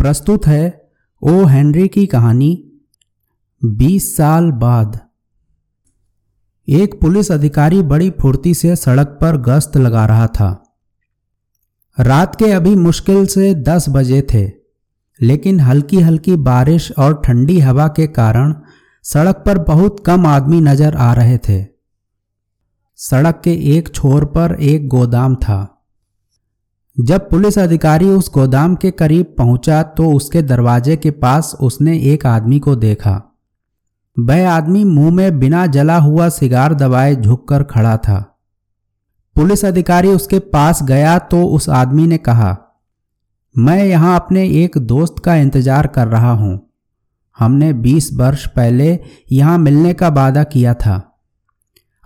प्रस्तुत है O Henry की कहानी 20 साल बाद। एक पुलिस अधिकारी बड़ी फुर्ती से सड़क पर गश्त लगा रहा था। रात के अभी मुश्किल से 10 बजे थे, लेकिन हल्की हल्की बारिश और ठंडी हवा के कारण सड़क पर बहुत कम आदमी नज़र आ रहे थे। सड़क के एक छोर पर एक गोदाम था। जब पुलिस अधिकारी उस गोदाम के करीब पहुँचा तो उसके दरवाजे के पास उसने एक आदमी को देखा। वह आदमी मुँह में बिना जला हुआ सिगार दबाए झुककर खड़ा था। पुलिस अधिकारी उसके पास गया तो उस आदमी ने कहा, मैं यहाँ अपने एक दोस्त का इंतज़ार कर रहा हूँ। हमने 20 वर्ष पहले यहाँ मिलने का वादा किया था।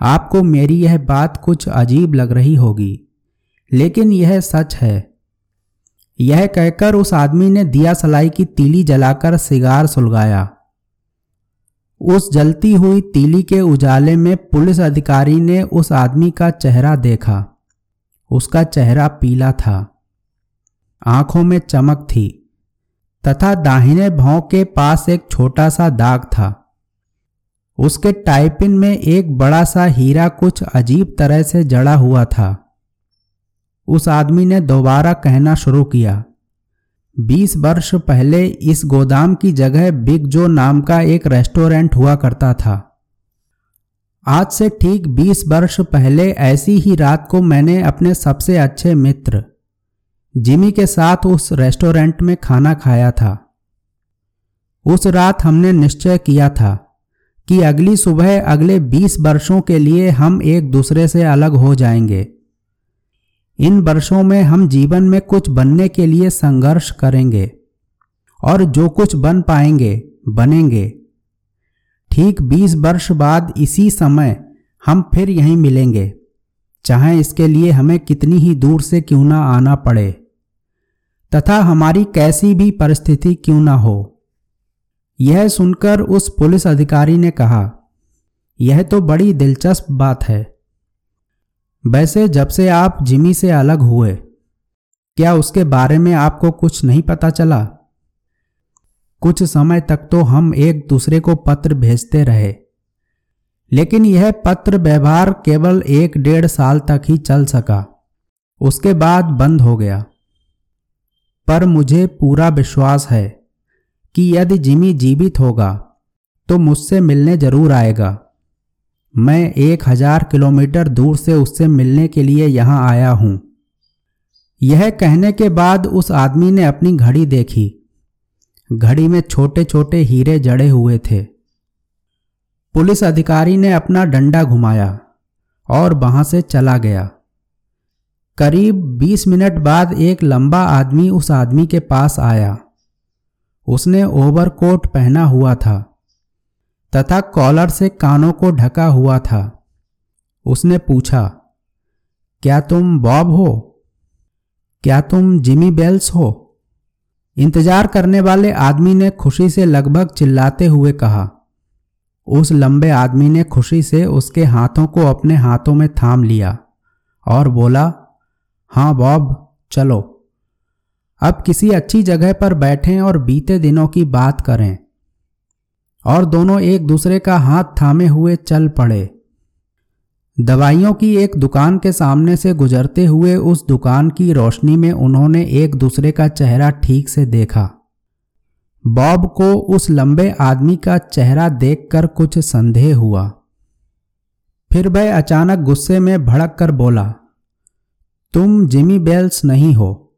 आपको मेरी यह बात कुछ अजीब लग रही होगी। लेकिन यह सच है। यह कहकर उस आदमी ने दिया सलाई की तीली जलाकर सिगार सुलगाया। उस जलती हुई तीली के उजाले में पुलिस अधिकारी ने उस आदमी का चेहरा देखा। उसका चेहरा पीला था। आँखों में चमक थी तथा दाहिने भाव के पास एक छोटा सा दाग था। उसके टाइपिन में एक बड़ा सा हीरा कुछ अजीब तरह से जड़ा हुआ था। उस आदमी ने दोबारा कहना शुरू किया। बीस वर्ष पहले इस गोदाम की जगह बिग जो नाम का एक रेस्टोरेंट हुआ करता था। आज से ठीक बीस वर्ष पहले ऐसी ही रात को मैंने अपने सबसे अच्छे मित्र, जिमी के साथ उस रेस्टोरेंट में खाना खाया था। उस रात हमने निश्चय किया था कि अगली सुबह अगले बीस वर्षों के लिए हम एक दूसरे से अलग हो जाएँगे। इन वर्षों में हम जीवन में कुछ बनने के लिए संघर्ष करेंगे और जो कुछ बन पाएँगे, बनेंगे। ठीक बीस वर्ष बाद इसी समय हम फिर यहीं मिलेंगे। चाहे इसके लिए हमें कितनी ही दूर से क्यों ना आना पड़े। तथा हमारी कैसी भी परिस्थिति क्यों ना हो। यह सुनकर उस पुलिस अधिकारी ने कहा, यह तो बड़ी दिलचस्प बात है। वैसे जब से आप जिमी से अलग हुए, क्या उसके बारे में आपको कुछ नहीं पता चला? कुछ समय तक तो हम एक दूसरे को पत्र भेजते रहे, लेकिन यह पत्र व्यवहार केवल एक डेढ़ साल तक ही चल सका। उसके बाद बंद हो गया। पर मुझे पूरा विश्वास है कि यदि जिमी जीवित होगा तो मुझसे मिलने ज़रूर आएगा। मैं एक हज़ार किलोमीटर दूर से उससे मिलने के लिए यहाँ आया हूँ। यह कहने के बाद उस आदमी ने अपनी घड़ी देखी। घड़ी में छोटे छोटे हीरे जड़े हुए थे। पुलिस अधिकारी ने अपना डंडा घुमाया और वहाँ से चला गया। करीब 20 मिनट बाद एक लंबा आदमी उस आदमी के पास आया। उसने ओवरकोट पहना हुआ था। तथा कॉलर से कानों को ढका हुआ था। उसने पूछा, क्या तुम बॉब हो? क्या तुम जिमी बेल्स हो? इंतज़ार करने वाले आदमी ने खुशी से लगभग चिल्लाते हुए कहा। उस लंबे आदमी ने खुशी से उसके हाथों को अपने हाथों में थाम लिया और बोला हाँ बॉब, चलो। अब किसी अच्छी जगह पर बैठें और बीते दिनों की बात करें। और दोनों एक दूसरे का हाथ थामे हुए चल पड़े। दवाइयों की एक दुकान के सामने से गुजरते हुए उस दुकान की रोशनी में उन्होंने एक दूसरे का चेहरा ठीक से देखा। बॉब को उस लंबे आदमी का चेहरा देखकर कुछ संदेह हुआ। फिर वह अचानक गुस्से में भड़क कर बोला, तुम जिमी बेल्स नहीं हो।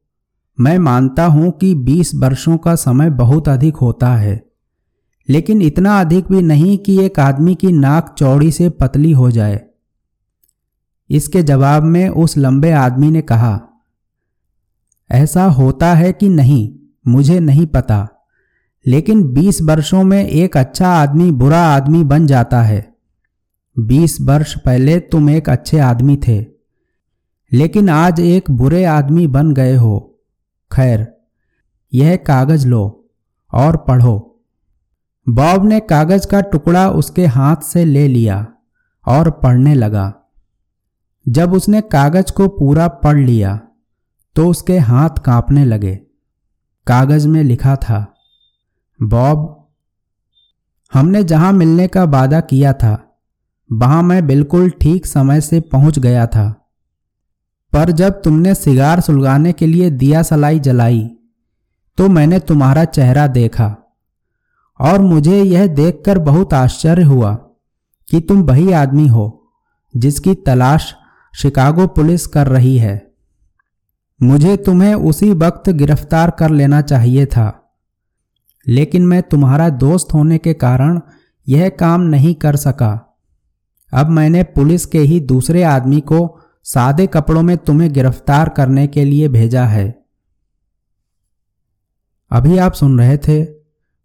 मैं मानता हूँ कि 20 वर्षों का समय बहुत अधिक होता है। लेकिन इतना अधिक भी नहीं कि एक आदमी की नाक चौड़ी से पतली हो जाए। इसके जवाब में उस लंबे आदमी ने कहा, ऐसा होता है कि नहीं, मुझे नहीं पता, लेकिन 20 वर्षों में एक अच्छा आदमी बुरा आदमी बन जाता है। 20 वर्ष पहले तुम एक अच्छे आदमी थे, लेकिन आज एक बुरे आदमी बन गए हो। खैर, यह कागज़ लो और पढ़ो। बॉब ने कागज़ का टुकड़ा उसके हाथ से ले लिया और पढ़ने लगा। जब उसने कागज़ को पूरा पढ़ लिया तो उसके हाथ कांपने लगे। कागज़ में लिखा था, बॉब, हमने जहाँ मिलने का वादा किया था, वहाँ मैं बिल्कुल ठीक समय से पहुँच गया था। पर जब तुमने सिगार सुलगाने के लिए दिया सलाई जलाई तो मैंने तुम्हारा चेहरा देखा। और मुझे यह देखकर बहुत आश्चर्य हुआ कि तुम वही आदमी हो जिसकी तलाश शिकागो पुलिस कर रही है। मुझे तुम्हें उसी वक्त गिरफ़्तार कर लेना चाहिए था, लेकिन मैं तुम्हारा दोस्त होने के कारण यह काम नहीं कर सका। अब मैंने पुलिस के ही दूसरे आदमी को सादे कपड़ों में तुम्हें गिरफ़्तार करने के लिए भेजा है। अभी आप सुन रहे थे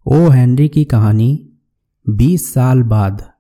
ओ हेनरी की कहानी 20 साल बाद।